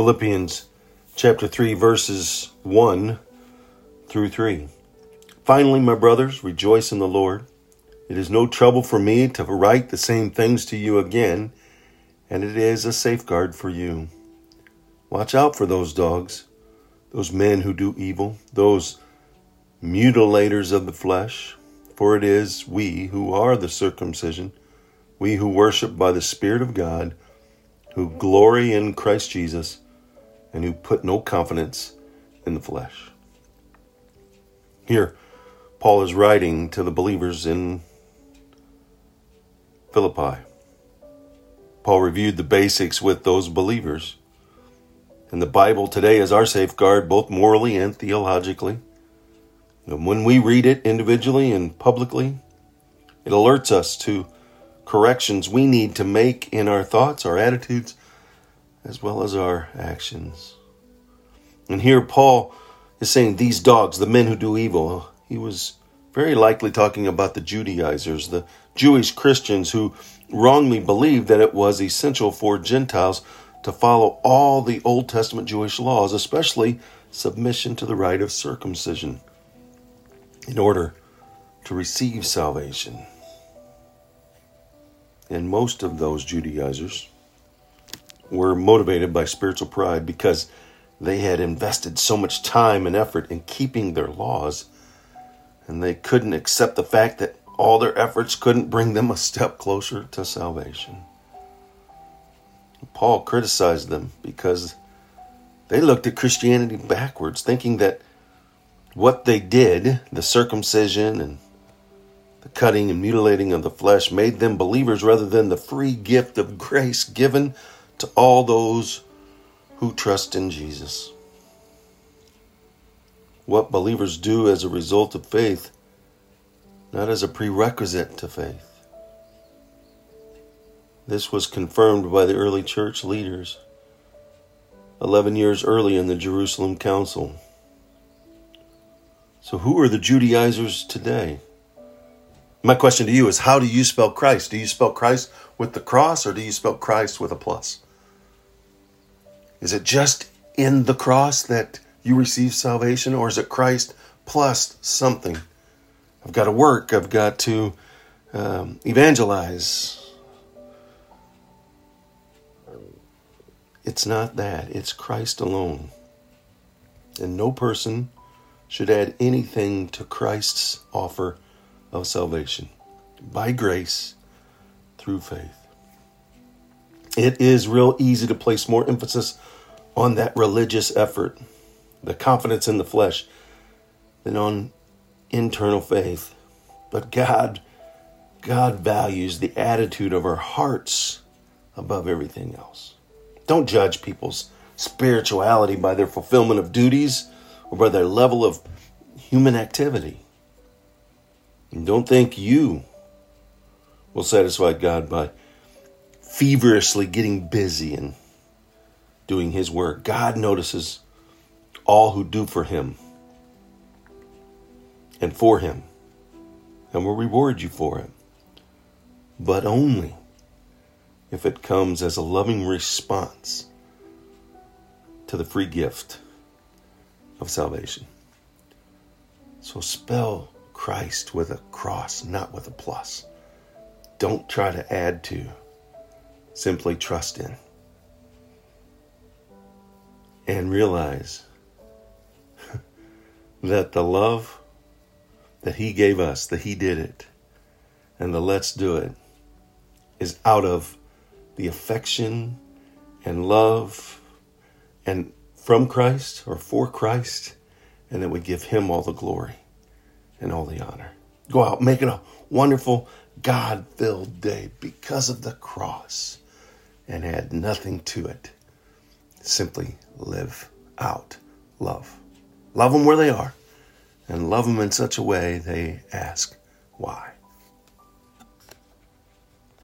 Philippians chapter 3, verses 1 through 3. Finally, my brothers, rejoice in the Lord. It is no trouble for me to write the same things to you again, and it is a safeguard for you. Watch out for those dogs, those men who do evil, those mutilators of the flesh, for it is we who are the circumcision, we who worship by the Spirit of God, who glory in Christ Jesus, and who put no confidence in the flesh. Here, Paul is writing to the believers in Philippi. Paul reviewed the basics with those believers. And the Bible today is our safeguard, both morally and theologically. And when we read it individually and publicly, it alerts us to corrections we need to make in our thoughts, our attitudes, as well as our actions. And here Paul is saying, These dogs, the men who do evil, he was very likely talking about the Judaizers, the Jewish Christians who wrongly believed that it was essential for Gentiles to follow all the Old Testament Jewish laws, especially submission to the rite of circumcision, in order to receive salvation. And most of those Judaizers were motivated by spiritual pride because they had invested so much time and effort in keeping their laws, and they couldn't accept the fact that all their efforts couldn't bring them a step closer to salvation. Paul criticized them because they looked at Christianity backwards, thinking that what they did, the circumcision and the cutting and mutilating of the flesh, made them believers rather than the free gift of grace given to all those who trust in Jesus. What believers do as a result of faith, not as a prerequisite to faith. This was confirmed by the early church leaders 11 years early in the Jerusalem Council. So, who are the Judaizers today? My question to you is how do you spell Christ? Do you spell Christ with the cross or do you spell Christ with a plus? Is it just in the cross that you receive salvation, or is it Christ plus something? I've got to work, I've got to um, evangelize. It's not that, it's Christ alone. And no person should add anything to Christ's offer of salvation by grace through faith. It is real easy to place more emphasis on that religious effort, the confidence in the flesh, than on internal faith. But God, God values the attitude of our hearts above everything else. Don't judge people's spirituality by their fulfillment of duties or by their level of human activity. And don't think you will satisfy God by feverishly getting busy and doing His work. God notices all who do for Him and for Him and will reward you for it. But only if it comes as a loving response to the free gift of salvation. So spell Christ with a cross, not with a plus. Don't try to add to simply trust in. And realize that the love that He gave us, that He did it, and the let's do it, is out of the affection and love and from Christ or for Christ, and that we give Him all the glory and all the honor. Go out, make it a wonderful, God filled day because of the cross and add nothing to it. Simply live out love. Love them where they are and love them in such a way they ask why.